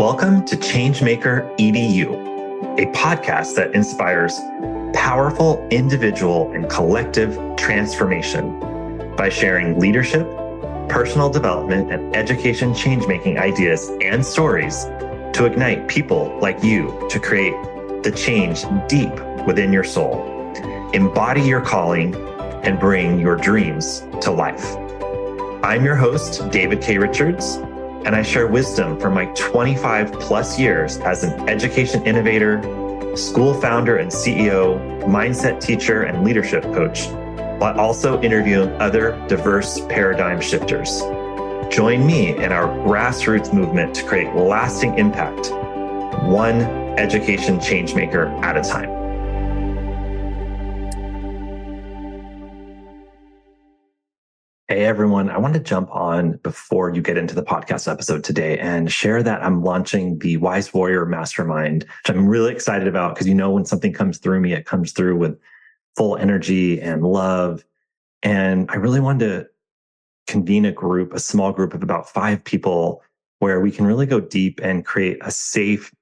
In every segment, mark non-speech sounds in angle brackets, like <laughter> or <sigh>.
Welcome to Changemaker EDU, a podcast that inspires powerful individual and collective transformation by sharing leadership, personal development, and education changemaking ideas and stories to ignite people like you to create the change deep within your soul, embody your calling, and bring your dreams to life. I'm your host, David K. Richards and I share wisdom from my 25 plus years as an education innovator, school founder and CEO, mindset teacher, and leadership coach, while also interviewing other diverse paradigm shifters. Join me in our grassroots movement to create lasting impact, one education changemaker at a time. Hey everyone, I want to jump on before you get into the podcast episode today and share that I'm launching the Wise Warrior Mastermind, which I'm really excited about because you know when something comes through me, it comes through with full energy and love. And I really wanted to convene a group, a small group of about five people where we can really go deep and create a safe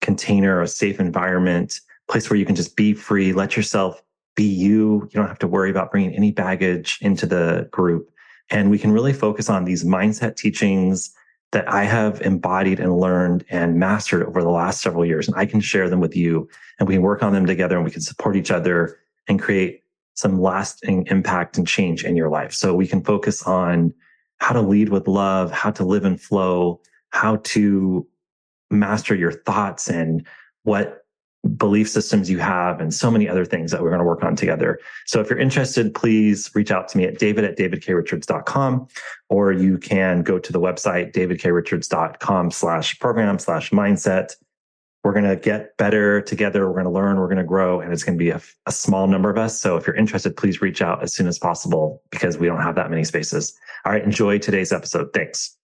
container, a safe environment, place where you can just be free, let yourself be you. You don't have to worry about bringing any baggage into the group. And we can really focus on these mindset teachings that I have embodied and learned and mastered over the last several years. And I can share them with you and we can work on them together and we can support each other and create some lasting impact and change in your life. So we can focus on how to lead with love, how to live and flow, how to master your thoughts and what belief systems you have and so many other things that we're going to work on together. So if you're interested, please reach out to me at david at davidkrichards.com or you can go to the website davidkrichards.com slash program slash mindset. We're going to get better together. We're going to learn. We're going to grow and it's going to be a, a small number of us. So if you're interested, please reach out as soon as possible because we don't have that many spaces. All right. Enjoy today's episode. Thanks.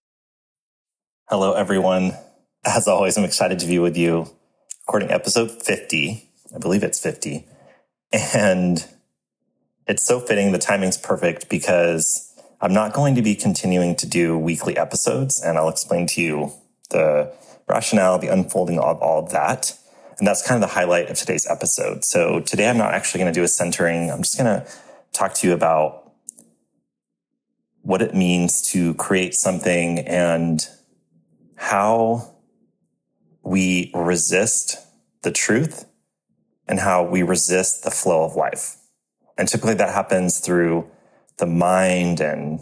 Hello, everyone. As always, I'm excited to be with you recording episode 50. I believe it's 50. And it's so fitting. The timing's perfect because I'm not going to be continuing to do weekly episodes. And I'll explain to you the rationale, the unfolding of all of that. And that's kind of the highlight of today's episode. So today I'm not actually going to do a centering. I'm just going to talk to you about what it means to create something and how we resist the truth and how we resist the flow of life. And typically that happens through the mind and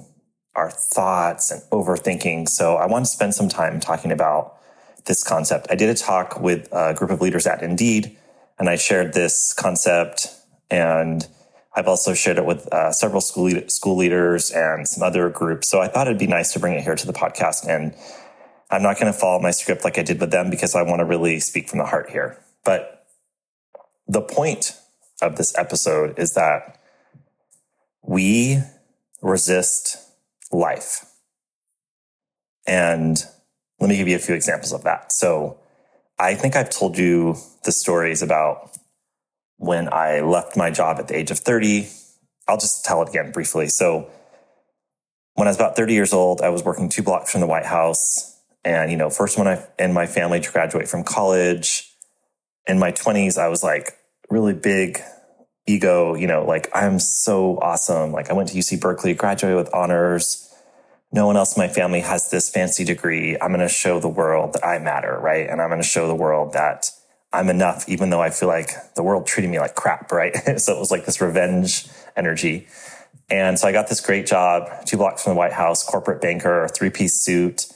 our thoughts and overthinking. So I want to spend some time talking about this concept. I did a talk with a group of leaders at Indeed, and I shared this concept. And I've also shared it with uh, several school school leaders and some other groups. So I thought it'd be nice to bring it here to the podcast and I'm not going to follow my script like I did with them because I want to really speak from the heart here. But the point of this episode is that we resist life. And let me give you a few examples of that. So I think I've told you the stories about when I left my job at the age of 30. I'll just tell it again briefly. So when I was about 30 years old, I was working two blocks from the White House and, you know, first one I, in my family to graduate from college. In my 20s, I was like really big ego, you know, like I'm so awesome. Like I went to UC Berkeley, graduated with honors. No one else in my family has this fancy degree. I'm going to show the world that I matter, right? And I'm going to show the world that I'm enough, even though I feel like the world treated me like crap, right? <laughs> so it was like this revenge energy. And so I got this great job, two blocks from the White House, corporate banker, three piece suit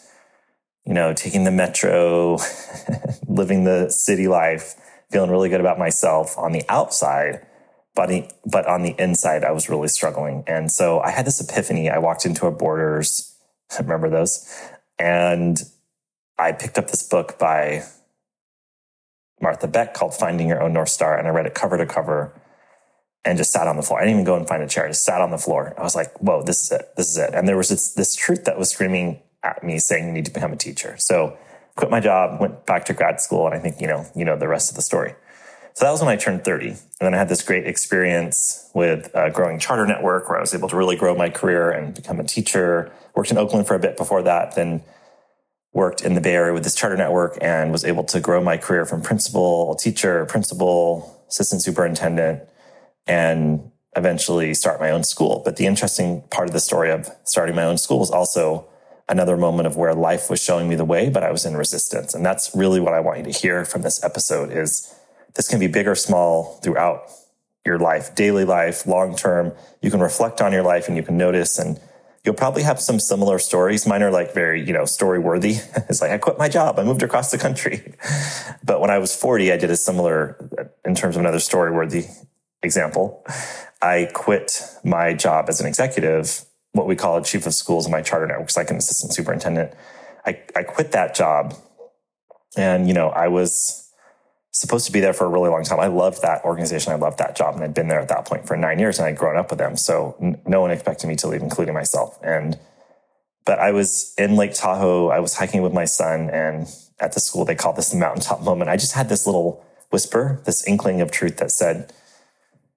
you know, taking the metro, <laughs> living the city life, feeling really good about myself on the outside. But, but on the inside, I was really struggling. And so I had this epiphany. I walked into a Borders, <laughs> remember those? And I picked up this book by Martha Beck called Finding Your Own North Star. And I read it cover to cover and just sat on the floor. I didn't even go and find a chair. I just sat on the floor. I was like, whoa, this is it. This is it. And there was this, this truth that was screaming at me saying you need to become a teacher. So quit my job, went back to grad school, and I think you know you know the rest of the story. So that was when I turned 30. And then I had this great experience with a growing charter network where I was able to really grow my career and become a teacher. Worked in Oakland for a bit before that, then worked in the Bay Area with this charter network and was able to grow my career from principal, teacher, principal, assistant superintendent, and eventually start my own school. But the interesting part of the story of starting my own school was also another moment of where life was showing me the way, but I was in resistance. And that's really what I want you to hear from this episode is this can be big or small throughout your life, daily life, long term. You can reflect on your life and you can notice and you'll probably have some similar stories. Mine are like very, you know, story worthy. <laughs> it's like, I quit my job. I moved across the country. <laughs> but when I was 40, I did a similar, in terms of another story worthy example. I quit my job as an executive, what we call a chief of schools in my charter networks, like an assistant superintendent. I, I quit that job and, you know, I was, supposed to be there for a really long time. I loved that organization. I loved that job. And I'd been there at that point for nine years and I'd grown up with them. So n- no one expected me to leave, including myself. And, but I was in Lake Tahoe. I was hiking with my son and at the school, they called this the mountaintop moment. I just had this little whisper, this inkling of truth that said,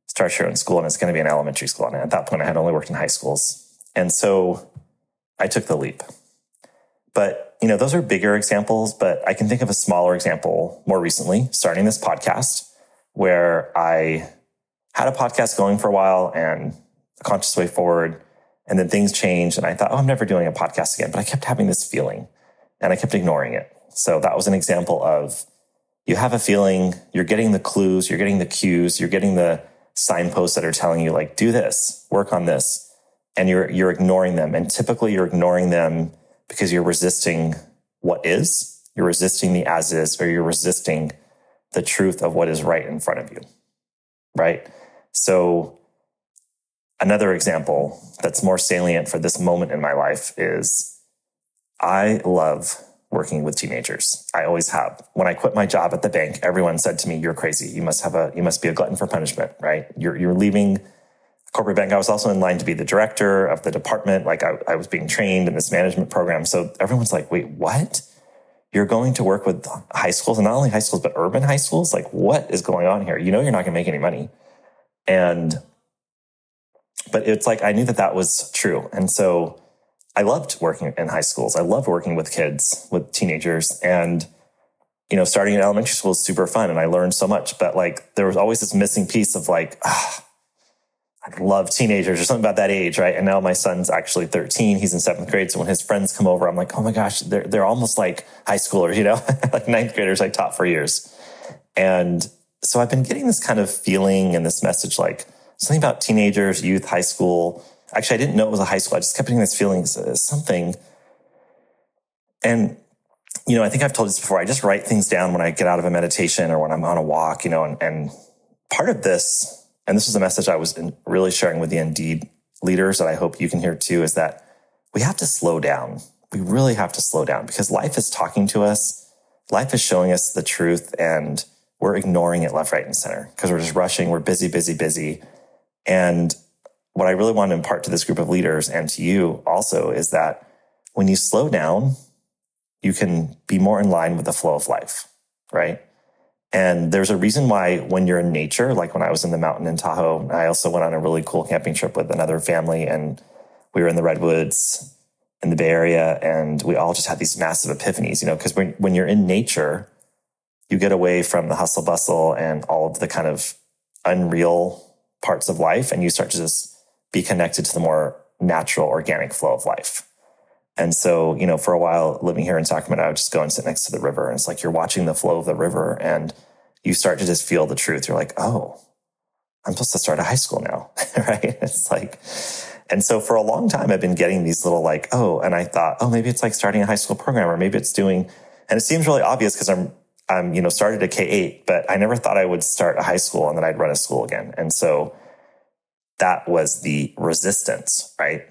start your own school and it's going to be an elementary school. And at that point, I had only worked in high schools. And so I took the leap. But you know, those are bigger examples, but I can think of a smaller example more recently, starting this podcast, where I had a podcast going for a while and a conscious way forward. And then things changed and I thought, oh, I'm never doing a podcast again. But I kept having this feeling and I kept ignoring it. So that was an example of you have a feeling, you're getting the clues, you're getting the cues, you're getting the signposts that are telling you like, do this, work on this. And you're, you're ignoring them. And typically you're ignoring them because you're resisting what is, you're resisting the as is, or you're resisting the truth of what is right in front of you. Right. So, another example that's more salient for this moment in my life is I love working with teenagers. I always have. When I quit my job at the bank, everyone said to me, "You're crazy. You must have a you must be a glutton for punishment, right? You're you're leaving corporate bank. I was also in line to be the director of the department. Like I, I was being trained in this management program. So everyone's like, wait, what? You're going to work with high schools and not only high schools, but urban high schools? Like what is going on here? You know, you're not going to make any money. And, but it's like, I knew that that was true. And so I loved working in high schools. I loved working with kids, with teenagers. And, you know, starting in elementary school is super fun and I learned so much. But like, there was always this missing piece of like, ah, I love teenagers or something about that age, right? And now my son's actually 13. He's in seventh grade. So when his friends come over, I'm like, oh my gosh, they're, they're almost like high schoolers, you know, <laughs> like ninth graders I taught for years. And so I've been getting this kind of feeling and this message like something about teenagers, youth, high school. Actually, I didn't know it was a high school. I just kept getting this feeling, uh, something. And, you know, I think I've told this before. I just write things down when I get out of a meditation or when I'm on a walk, you know, and, and part of this and this is a message I was really sharing with the Indeed leaders that I hope you can hear too, is that we have to slow down. We really have to slow down because life is talking to us. Life is showing us the truth and we're ignoring it left, right, and center because we're just rushing. We're busy, busy, busy. And what I really want to impart to this group of leaders and to you also is that when you slow down, you can be more in line with the flow of life, right? And there's a reason why when you're in nature, like when I was in the mountain in Tahoe, I also went on a really cool camping trip with another family and we were in the redwoods in the Bay Area and we all just had these massive epiphanies, you know, because when, when you're in nature, you get away from the hustle bustle and all of the kind of unreal parts of life and you start to just be connected to the more natural, organic flow of life. And so, you know, for a while living here in Sacramento, I would just go and sit next to the river. And it's like you're watching the flow of the river and you start to just feel the truth. You're like, oh, I'm supposed to start a high school now. <laughs> right. It's like, and so for a long time, I've been getting these little like, oh, and I thought, oh, maybe it's like starting a high school program or maybe it's doing, and it seems really obvious because I'm, I'm, you know, started at K8, but I never thought I would start a high school and then I'd run a school again. And so that was the resistance, right?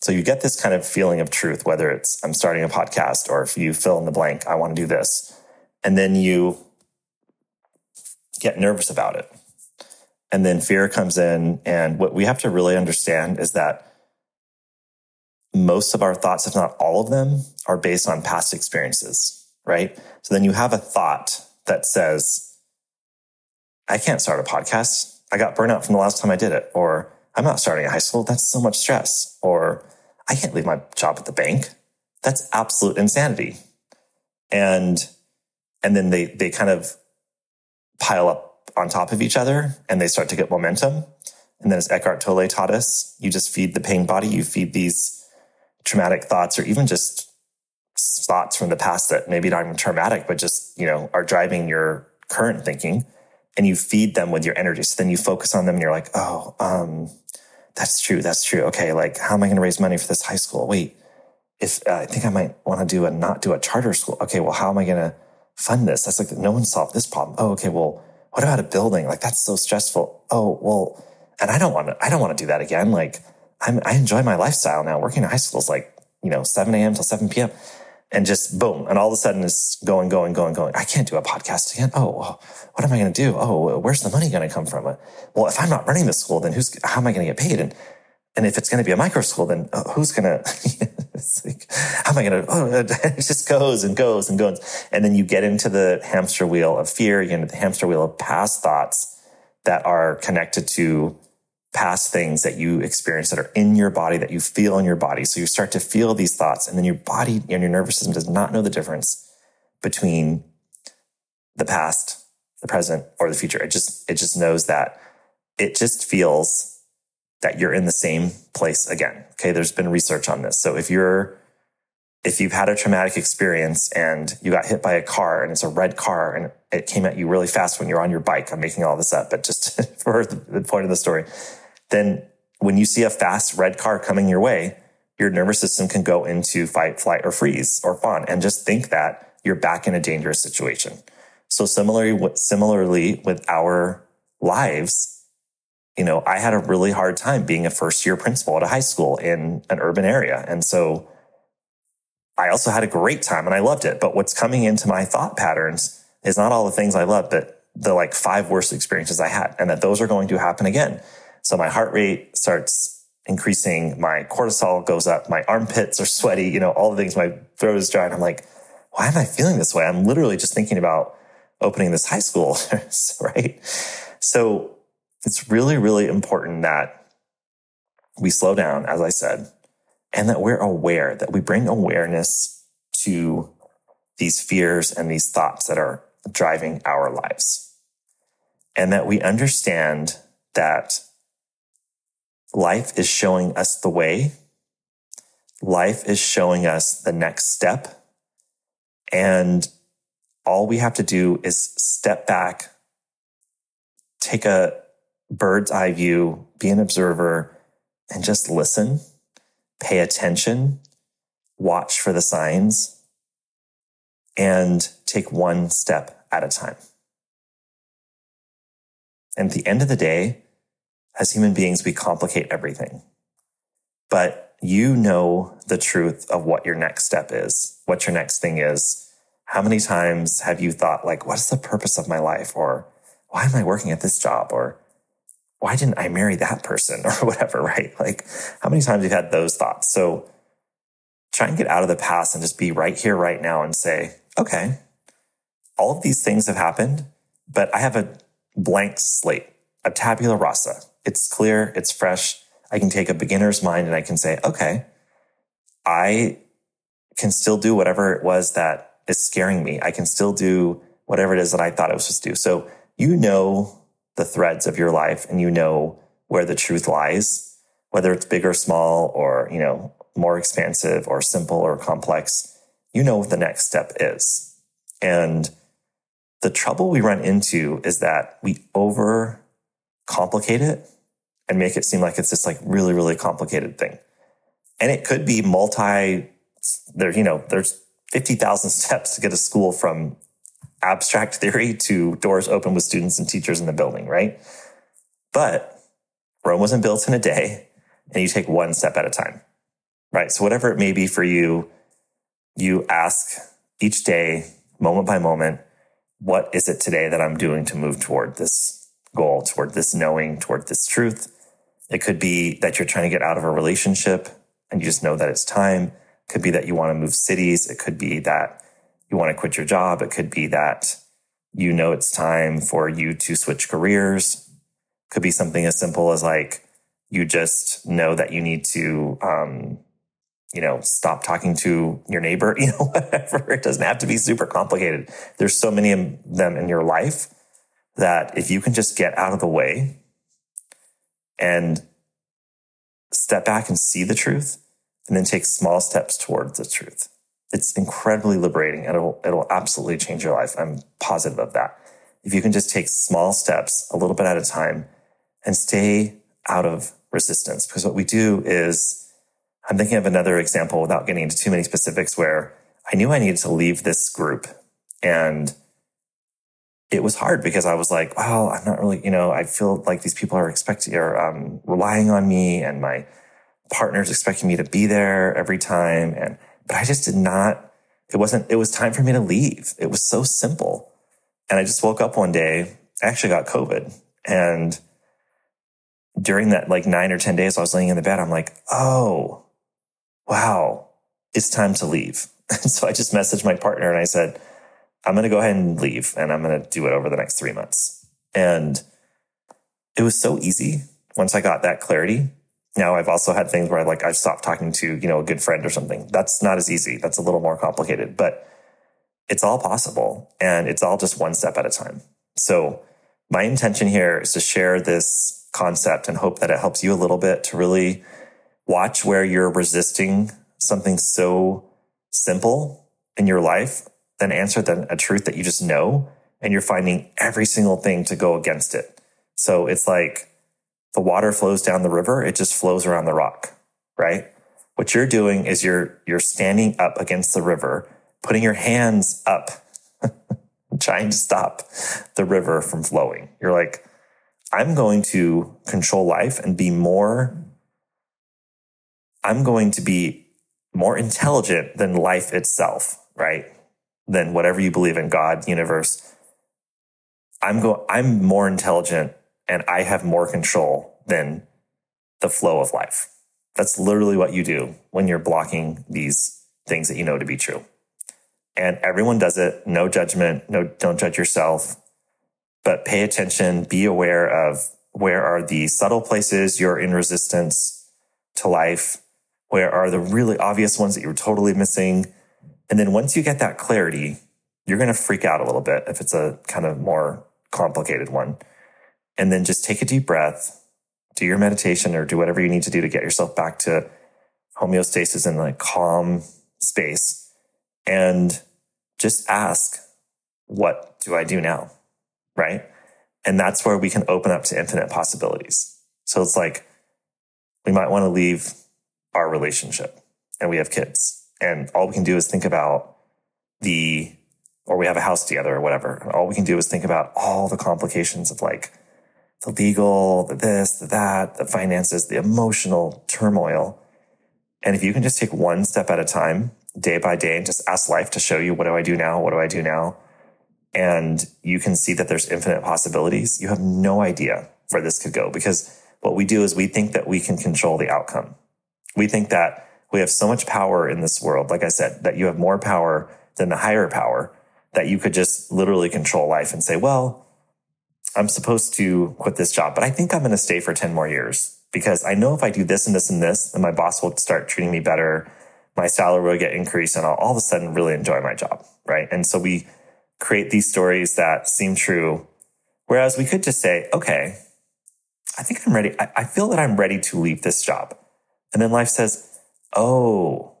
So you get this kind of feeling of truth, whether it's I'm starting a podcast or if you fill in the blank, I want to do this. And then you get nervous about it. And then fear comes in. And what we have to really understand is that most of our thoughts, if not all of them, are based on past experiences, right? So then you have a thought that says, I can't start a podcast. I got burnout from the last time I did it. Or I'm not starting a high school. That's so much stress. Or I can't leave my job at the bank. That's absolute insanity. And, and then they, they kind of pile up on top of each other and they start to get momentum. And then as Eckhart Tolle taught us, you just feed the pain body, you feed these traumatic thoughts or even just thoughts from the past that maybe not even traumatic, but just, you know, are driving your current thinking and you feed them with your energy. So then you focus on them and you're like, oh, um, that's true. That's true. Okay. Like, how am I going to raise money for this high school? Wait, if uh, I think I might want to do a not do a charter school. Okay. Well, how am I going to fund this? That's like, no one solved this problem. Oh, okay. Well, what about a building? Like, that's so stressful. Oh, well, and I don't want to, I don't want to do that again. Like, I'm, I enjoy my lifestyle now. Working in high school is like, you know, 7 a.m. till 7 p.m. And just boom. And all of a sudden it's going, going, going, going. I can't do a podcast again. Oh, what am I going to do? Oh, where's the money going to come from? Well, if I'm not running the school, then who's, how am I going to get paid? And, and if it's going to be a micro school, then uh, who's going <laughs> to, like, how am I going to, oh, <laughs> it just goes and goes and goes. And then you get into the hamster wheel of fear, you get into the hamster wheel of past thoughts that are connected to past things that you experience that are in your body that you feel in your body. So you start to feel these thoughts and then your body and your nervous system does not know the difference between the past, the present or the future. It just, it just knows that it just feels that you're in the same place again. Okay. There's been research on this. So if you're, if you've had a traumatic experience and you got hit by a car and it's a red car and it came at you really fast when you're on your bike, I'm making all this up, but just <laughs> for the point of the story, then when you see a fast red car coming your way, your nervous system can go into fight, flight, or freeze or fawn and just think that you're back in a dangerous situation. So similarly, similarly with our lives, you know, I had a really hard time being a first year principal at a high school in an urban area. And so I also had a great time and I loved it. But what's coming into my thought patterns is not all the things I love, but the like five worst experiences I had and that those are going to happen again. So my heart rate starts increasing. My cortisol goes up. My armpits are sweaty. You know, all the things. My throat is dry. And I'm like, why am I feeling this way? I'm literally just thinking about opening this high school. <laughs> right. So it's really, really important that we slow down, as I said, and that we're aware that we bring awareness to these fears and these thoughts that are driving our lives. And that we understand that Life is showing us the way. Life is showing us the next step. And all we have to do is step back, take a bird's eye view, be an observer, and just listen, pay attention, watch for the signs, and take one step at a time. And at the end of the day, as human beings, we complicate everything. But you know the truth of what your next step is, what your next thing is. How many times have you thought, like, what is the purpose of my life? Or why am I working at this job? Or why didn't I marry that person? <laughs> Or whatever, right? Like, how many times you've had those thoughts? So try and get out of the past and just be right here, right now and say, okay, all of these things have happened, but I have a blank slate, a tabula rasa. It's clear, it's fresh. I can take a beginner's mind and I can say, okay, I can still do whatever it was that is scaring me. I can still do whatever it is that I thought I was supposed to do. So you know the threads of your life and you know where the truth lies, whether it's big or small or, you know, more expansive or simple or complex, you know what the next step is. And the trouble we run into is that we over complicate it and make it seem like it's this like really, really complicated thing. And it could be multi, there, you know, there's 50,000 <laughs> steps to get a school from abstract theory to doors open with students and teachers in the building, right? But Rome wasn't built in a day and you take one step at a time, right? So whatever it may be for you, you ask each day, moment by moment, what is it today that I'm doing to move toward this goal, toward this knowing, toward this truth. It could be that you're trying to get out of a relationship and you just know that it's time. It could be that you want to move cities. It could be that you want to quit your job. It could be that you know it's time for you to switch careers. It could be something as simple as like you just know that you need to um, you know, stop talking to your neighbor, <laughs> you know, whatever. It doesn't have to be super complicated. There's so many of them in your life that if you can just get out of the way and step back and see the truth and then take small steps towards the truth. It's incredibly liberating and it'll, it'll absolutely change your life. I'm positive of that. If you can just take small steps a little bit at a time and stay out of resistance, because what we do is I'm thinking of another example without getting into too many specifics where I knew I needed to leave this group and it was hard because I was like, well, I'm not really, you know, I feel like these people are expecting or um, relying on me and my partner's expecting me to be there every time. And, but I just did not, it wasn't, it was time for me to leave. It was so simple. And I just woke up one day, I actually got COVID. And during that like nine or 10 days, I was laying in the bed. I'm like, oh, wow, it's time to leave. <laughs> And so I just messaged my partner and I said, I'm going to go ahead and leave and I'm going to do it over the next three months. And it was so easy once I got that clarity. Now I've also had things where I like, I've stopped talking to, you know, a good friend or something. That's not as easy. That's a little more complicated, but it's all possible and it's all just one step at a time. So my intention here is to share this concept and hope that it helps you a little bit to really watch where you're resisting something so simple in your life an answer than a truth that you just know. And you're finding every single thing to go against it. So it's like the water flows down the river. It just flows around the rock, right? What you're doing is you're, you're standing up against the river, putting your hands up, <laughs> trying to stop the river from flowing. You're like, I'm going to control life and be more, I'm going to be more intelligent than life itself, right? Than whatever you believe in God, universe. I'm go I'm more intelligent and I have more control than the flow of life. That's literally what you do when you're blocking these things that you know to be true. And everyone does it. No judgment. No, don't judge yourself, but pay attention. Be aware of where are the subtle places you're in resistance to life? Where are the really obvious ones that you're totally missing? And then once you get that clarity, you're going to freak out a little bit if it's a kind of more complicated one. And then just take a deep breath, do your meditation or do whatever you need to do to get yourself back to homeostasis in like calm space. And just ask, what do I do now? Right. And that's where we can open up to infinite possibilities. So it's like, we might want to leave our relationship and we have kids and all we can do is think about the or we have a house together or whatever. All we can do is think about all the complications of like the legal, the this, the that, the finances, the emotional turmoil. And if you can just take one step at a time, day by day, and just ask life to show you, what do I do now? What do I do now? And you can see that there's infinite possibilities. You have no idea where this could go because what we do is we think that we can control the outcome. We think that we have so much power in this world. Like I said, that you have more power than the higher power that you could just literally control life and say, well, I'm supposed to quit this job, but I think I'm going to stay for 10 more years because I know if I do this and this and this, then my boss will start treating me better. My salary will get increased and I'll all of a sudden really enjoy my job. Right. And so we create these stories that seem true. Whereas we could just say, okay, I think I'm ready. I, I feel that I'm ready to leave this job. And then life says, oh,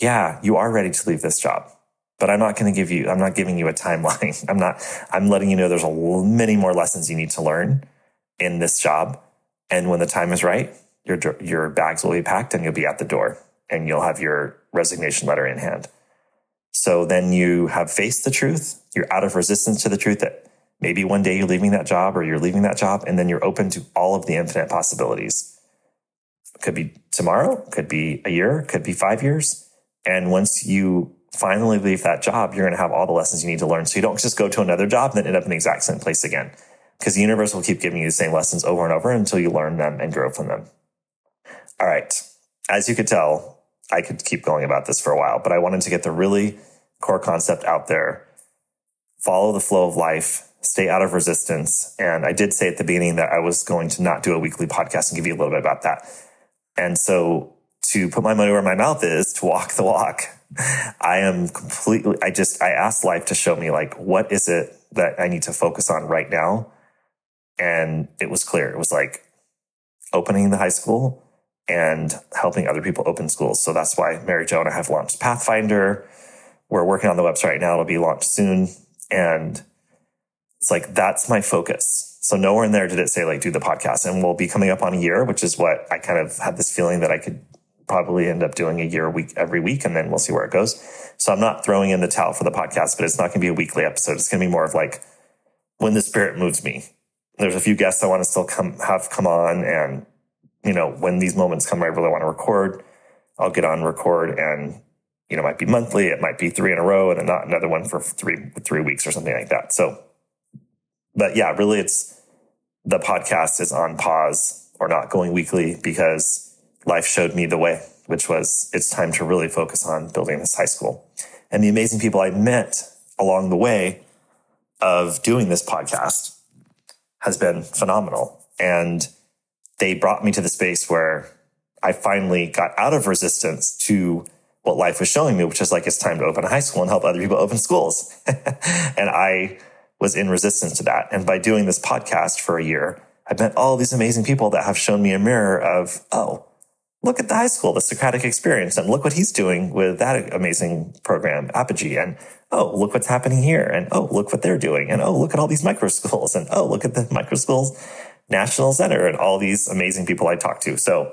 yeah, you are ready to leave this job. But I'm not going to give you, I'm not giving you a timeline. <laughs> I'm not, I'm letting you know there's a many more lessons you need to learn in this job. And when the time is right, your, your bags will be packed and you'll be at the door and you'll have your resignation letter in hand. So then you have faced the truth. You're out of resistance to the truth that maybe one day you're leaving that job or you're leaving that job. And then you're open to all of the infinite possibilities could be tomorrow, could be a year, could be five years. And once you finally leave that job, you're going to have all the lessons you need to learn. So you don't just go to another job and then end up in the exact same place again. Because the universe will keep giving you the same lessons over and over until you learn them and grow from them. All right. As you could tell, I could keep going about this for a while, but I wanted to get the really core concept out there. Follow the flow of life, stay out of resistance. And I did say at the beginning that I was going to not do a weekly podcast and give you a little bit about that. And so to put my money where my mouth is, to walk the walk. I am completely, I just, I asked life to show me like, what is it that I need to focus on right now? And it was clear. It was like opening the high school and helping other people open schools. So that's why Mary Jo and I have launched Pathfinder. We're working on the website right now. It'll be launched soon. And it's like, that's my focus. So nowhere in there did it say like do the podcast and we'll be coming up on a year, which is what I kind of had this feeling that I could probably end up doing a year a week every week and then we'll see where it goes. So I'm not throwing in the towel for the podcast, but it's not going to be a weekly episode. It's going to be more of like when the spirit moves me. There's a few guests I want to still come have come on and you know, when these moments come, where I really want to record, I'll get on record and, you know, might be monthly. It might be three in a row and then not another one for three, three weeks or something like that. So, but yeah, really it's the podcast is on pause or not going weekly because life showed me the way, which was it's time to really focus on building this high school. And the amazing people I met along the way of doing this podcast has been phenomenal. And they brought me to the space where I finally got out of resistance to what life was showing me, which is like it's time to open a high school and help other people open schools. <laughs> and I was in resistance to that. And by doing this podcast for a year, I've met all these amazing people that have shown me a mirror of, oh, look at the high school, the Socratic experience, and look what he's doing with that amazing program, Apogee. And oh, look what's happening here. And oh, look what they're doing. And oh, look at all these micro schools. And oh, look at the micro schools National Center and all these amazing people I talked to. So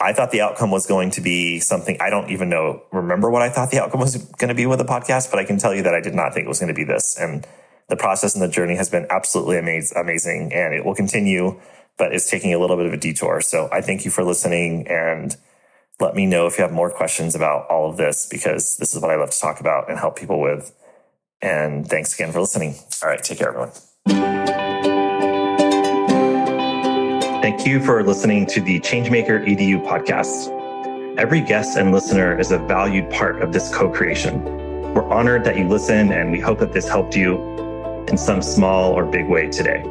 I thought the outcome was going to be something I don't even know, remember what I thought the outcome was going to be with the podcast, but I can tell you that I did not think it was going to be this. And the process and the journey has been absolutely amazing and it will continue, but it's taking a little bit of a detour. So I thank you for listening and let me know if you have more questions about all of this because this is what I love to talk about and help people with. And thanks again for listening. All right. Take care, everyone. Thank you for listening to the Changemaker EDU podcast. Every guest and listener is a valued part of this co creation. We're honored that you listen, and we hope that this helped you in some small or big way today.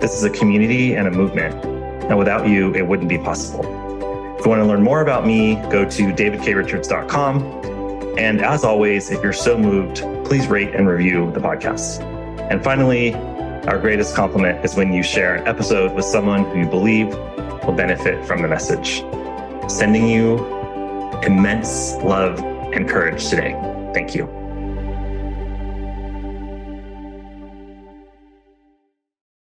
This is a community and a movement, and without you, it wouldn't be possible. If you want to learn more about me, go to davidkrichards.com. And as always, if you're so moved, please rate and review the podcast. And finally, our greatest compliment is when you share an episode with someone who you believe will benefit from the message. Sending you immense love and courage today. Thank you.